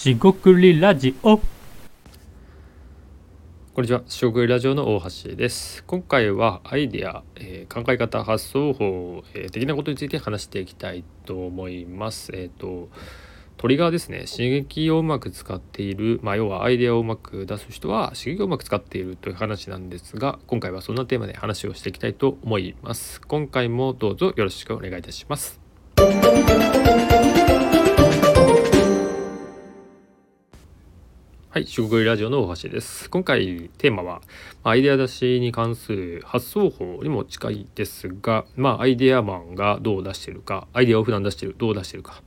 しごくりラジオこんにちは、食食ラジオの大橋です。今回はアイデア、えー考え方、発想法、えー的なことについて話していきたいと思います。えっ、と、トリガーですね、刺激をうまく使っている、まあ、要はアイデアをうまく出す人は刺激をうまく使っているという話なんですが、今回はそんなテーマで話をしていきたいと思います。今回もどうぞよろしくお願いいたします。はい、食食ラジオの大橋です。今回テーマはアイデア出しに関する発想法にも近いですが、まあアイデアマンがどう出してるか、アイデアを普段出してる、どう出してるか、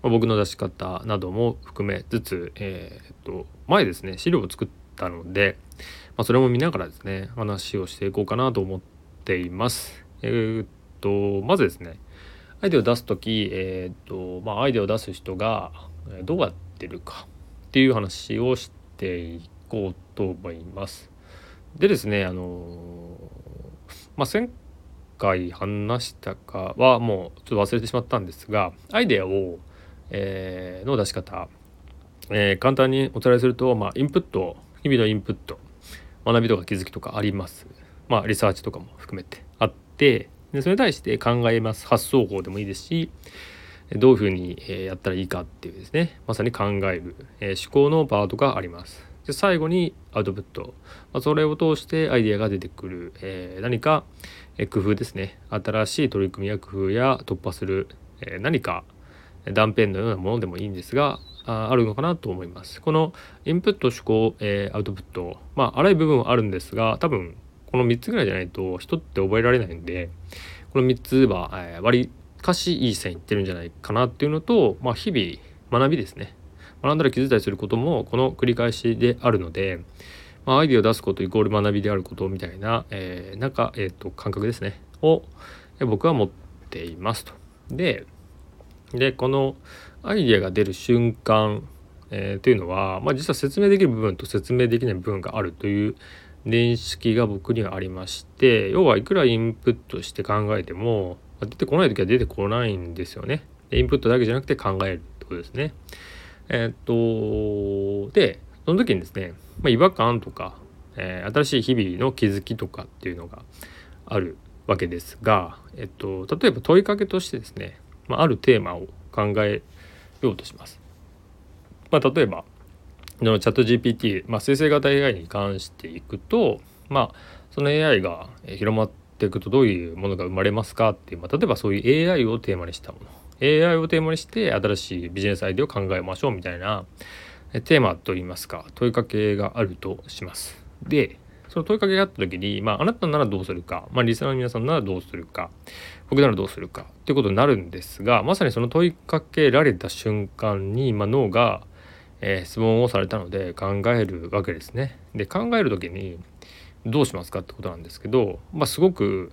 まあ、僕の出し方なども含めつつ、えーっと前ですね資料を作ったので、まあ、それも見ながらですね話をしていこうかなと思っています。えーっとまずですねアイデアを出す時、えーっとまあ、アイデアを出す人がどうやってるかっていう話をしていこうと思います。でですねあのまあ前回話したかはもうちょっと忘れてしまったんですがアイデアを、えーの出し方、えー簡単にお伝えすると、まあ、インプット日々のインプット学びとか気づきとかあります。まあリサーチとかも含めてあってでそれに対して考えます発想法でもいいですしどういうふうにやったらいいかっていうですねまさに考える、え思考のパートがあります。で最後にアウトプット、ま、それを通してアイデアが出てくる、え何か、工夫ですね新しい取り組みや工夫や突破する、え何か断片のようなものでもいいんですがああるのかなと思います。このインプット思考、えアウトプットまあ荒い部分はあるんですが多分この3つぐらいじゃないと人って覚えられないんでこの3つは、えかしいい線いってるんじゃないかなっていうのと、まあ、日々学びですね学んだら気づいたりすることもこの繰り返しであるので、まあ、アイデアを出すことイコール学びであることみたいな、えーなんか、えー、と感覚ですねを僕は持っていますと。ででこのアイデアが出る瞬間、えーというのは、まあ、実は説明できる部分と説明できない部分があるという認識が僕にはありまして要はいくらインプットして考えても出てこない時は出てこないんですよね。インプットだけじゃなくて考えるってことですね。えーっとでその時にですね、まあ、違和感とか、えー新しい日々の気づきとかっていうのがあるわけですが、えっと、例えば問いかけとしてですね、まあ、あるテーマを考えようとします。まあ、例えばのチャット GPT、まあ、生成型 AI に関していくと、まあ、その AI が広まってていくとどういうものが生まれますかっていう、まあ、例えばそういう AI をテーマにしたもの AI をテーマにして新しいビジネスアイデアを考えましょうみたいなテーマといいますか問いかけがあるとします。でその問いかけがあった時に、まあ、あなたならどうするか、まあ、リスナーの皆さんならどうするか僕ならどうするかっていうことになるんですがまさにその問いかけられた瞬間に、ま、脳が、えー質問をされたので考えるわけですね。で考える時にどうしますかってことなんですけど、まあ、すごく、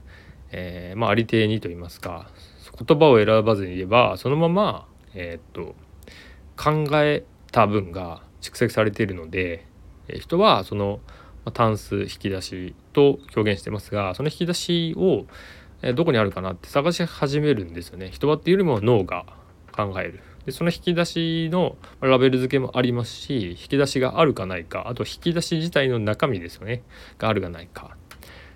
えーまあ、ありていにと言いますか言葉を選ばずに言えばそのまま、えーっと考えた分が蓄積されているので、えー人はその、まあ、単数引き出しと表現してますがその引き出しを、えーどこにあるかなって探し始めるんですよね。人はっていうよりも脳が考える。でその引き出しのラベル付けもありますし引き出しがあるかないかあと引き出し自体の中身ですよねがあるかないか、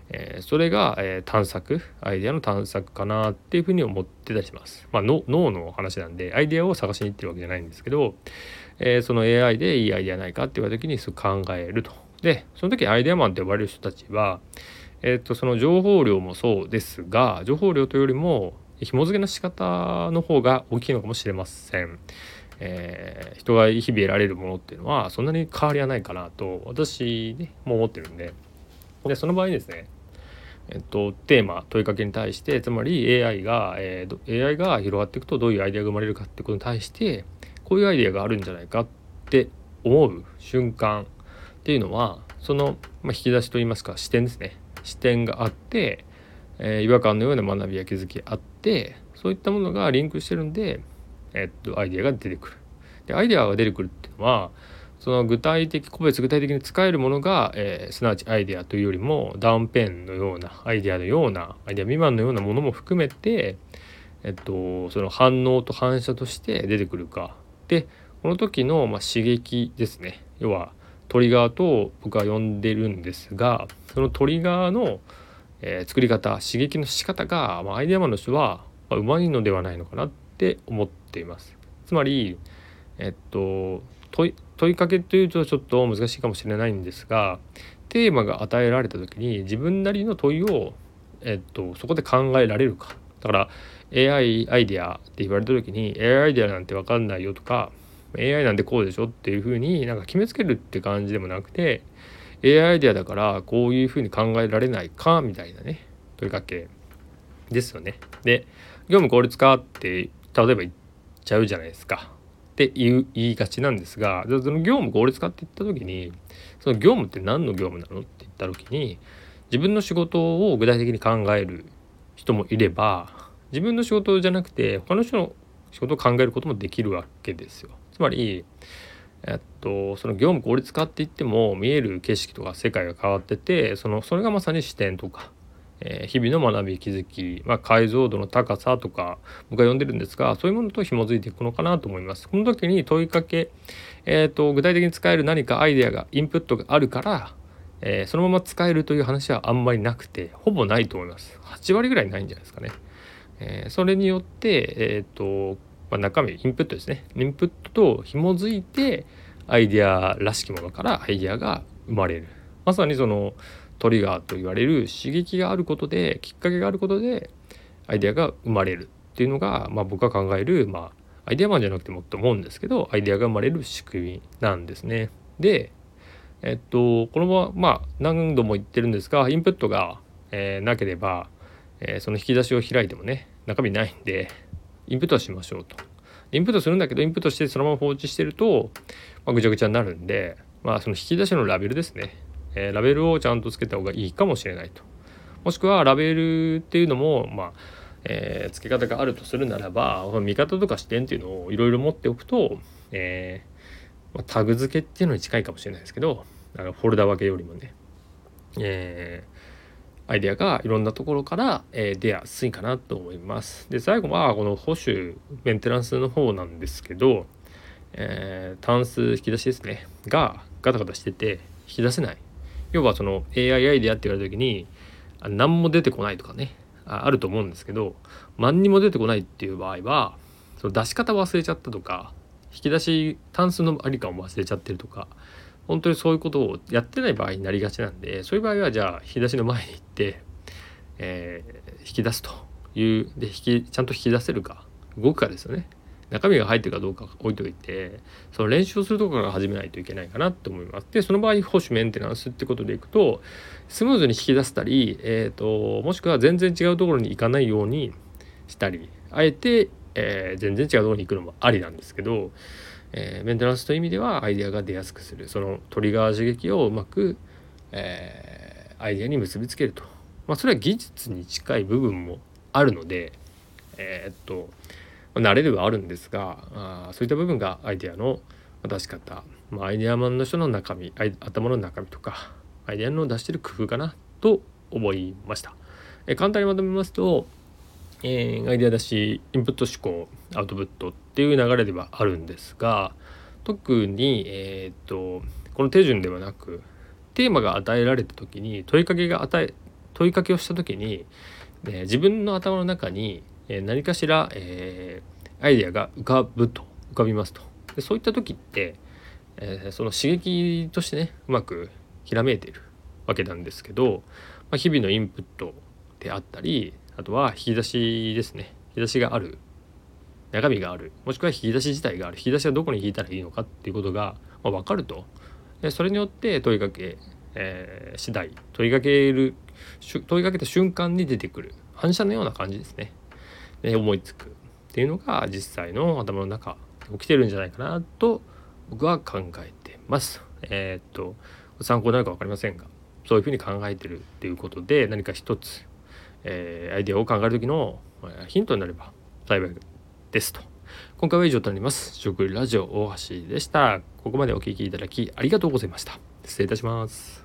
えーそれが、えー探索アイデアの探索かなっていうふうに思ってたりします。まあ、脳の話なんでアイデアを探しに行ってるわけじゃないんですけど、えーその AI でいいアイデアないかって言われた時にそう考えると。でその時アイデアマンって呼ばれる人たちは、えー、とその情報量もそうですが情報量というよりも紐付けの仕方の方が大きいのかもしれません。えー人が日々得られるものっていうのはそんなに変わりはないかなと私ねもう思ってるんででその場合ですねえっと、テーマ問いかけに対してつまり AI が、えー AI が広がっていくとどういうアイデアが生まれるかってことに対してこういうアイデアがあるんじゃないかって思う瞬間っていうのはその、まあ、引き出しといいますか視点ですね視点があって、えー違和感のような学びや気づきあってそういったものがリンクしてるんで、えっと、アイデアが出てくる。でアイデアが出てくるっていうのはその具体的個別具体的に使えるものが、えーすなわちアイデアというよりも断片のようなアイデアのようなアイデア未満のようなものも含めて、えっと、その反応と反射として出てくるかでこの時のま刺激ですね要はトリガーと僕は呼んでるんですがそのトリガーの、えー、作り方刺激の仕方が、まあ、アイデアマンの人は、まあ、うまいのではないのかなって思っています。つまりえっと問い問いかけというとちょっと難しいかもしれないんですがテーマが与えられた時に自分なりの問いを、えっと、そこで考えられるかだから AI アイデアって言われた時に AI アイデアなんて分かんないよとか AI なんてこうでしょっていうふうになんか決めつけるって感じでもなくて AI アイデアだからこういうふうに考えられないかみたいなね問いかけですよね。で業務効率化って例えば言っちゃうじゃないですか。って言いがちなんですがその業務効率化って言った時にその業務って何の業務なのって言った時に自分の仕事を具体的に考える人もいれば自分の仕事じゃなくて他の人の仕事を考えることもできるわけですよ。つまりえっと、その業務効率化って言っても見える景色とか世界が変わっててそのそれがまさに視点とか、えー、日々の学び気づき、まあ、解像度の高さとか僕は呼んでるんですがそういうものと紐づいていくのかなと思います。この時に問いかけ、えーと、具体的に使える何かアイデアがインプットがあるから、えー、そのまま使えるという話はあんまりなくてほぼないと思います。8割ぐらいないんじゃないですかね。えー、それによって、えーとまあ、中身インプットですね。インプットと紐づいてアイデアらしきものからアイデアが生まれる。まさにそのトリガーと言われる刺激があることできっかけがあることでアイデアが生まれる。っていうのが、まあ、僕が考える、まあ、アイデアマンじゃなくてもと思うんですけどアイデアが生まれる仕組みなんですね。でえっとこのまままあ何度も言ってるんですがインプットが、えー、なければ、えー、その引き出しを開いてもね中身ないんでインプットしましょうと。インプットするんだけどインプットしてそのまま放置してると、まあ、ぐちゃぐちゃになるんで、まあ、その引き出しのラベルですね、えー、ラベルをちゃんとつけた方がいいかもしれないと。もしくはラベルっていうのも、まあえー、付け方があるとするならば見方とか視点っていうのをいろいろ持っておくと、えーまあ、タグ付けっていうのに近いかもしれないですけどフォルダ分けよりもね、えアイデアがいろんなところから、えー、出やすいかなと思います。で最後はこの保守メンテナンスの方なんですけど、えー、単数引き出しですねがガタガタしてて引き出せない要はその AI アイデアって言われた時に何も出てこないとかねあると思うんですけど何にも出てこないっていう場合はその出し方忘れちゃったとか引き出し単数のありかも忘れちゃってるとか本当にそういうことをやってない場合になりがちなんでそういう場合はじゃあ引き出しの前に行って、えー、引き出すというで引きちゃんと引き出せるか動くかですよね。中身が入ってるかどうか置いといてその練習をするところから始めないといけないかなと思います。でその場合保守メンテナンスってことでいくとスムーズに引き出せたり、えーと、もしくは全然違うところに行かないようにしたりあえて、えー、全然違うところに行くのもありなんですけどえー、メンテナンスという意味ではアイデアが出やすくする。そのトリガー刺激をうまく、えー、アイデアに結びつけると、まあ、それは技術に近い部分もあるのでえー、っと慣れではあるんですがあそういった部分がアイデアの出し方、まあ、アイデアマンの人の中身頭の中身とかアイデアの出してる工夫かなと思いました。え簡単にまとめますとえー、アイデア出しインプット思考アウトプットっていう流れではあるんですが特に、えーと、この手順ではなくテーマが与えられた時に問いかけが与え問いかけをした時に、えー、自分の頭の中に、えー、何かしら、えー、アイデアが浮かぶと浮かびますと。でそういった時って、えその刺激としてねうまくひらめいているわけなんですけど、まあ、日々のインプットであったりあとは引き出しですね。引き出しがある。中身がある。もしくは引き出し自体がある。引き出しはどこに引いたらいいのかっていうことが、まあ、分かると。でそれによって問いかけ、えー、次第。問いかける問いかけた瞬間に出てくる。反射のような感じですね。で思いつく。っていうのが実際の頭の中起きてるんじゃないかなと僕は考えてます。えー、っと参考になるか分かりませんがそういうふうに考えてるっていうことで何か一つえー、アイデアを考える時のヒントになれば幸いですと。今回は以上となります。食ラジオ大橋でした。ここまでお聴きいただきありがとうございました。失礼いたします。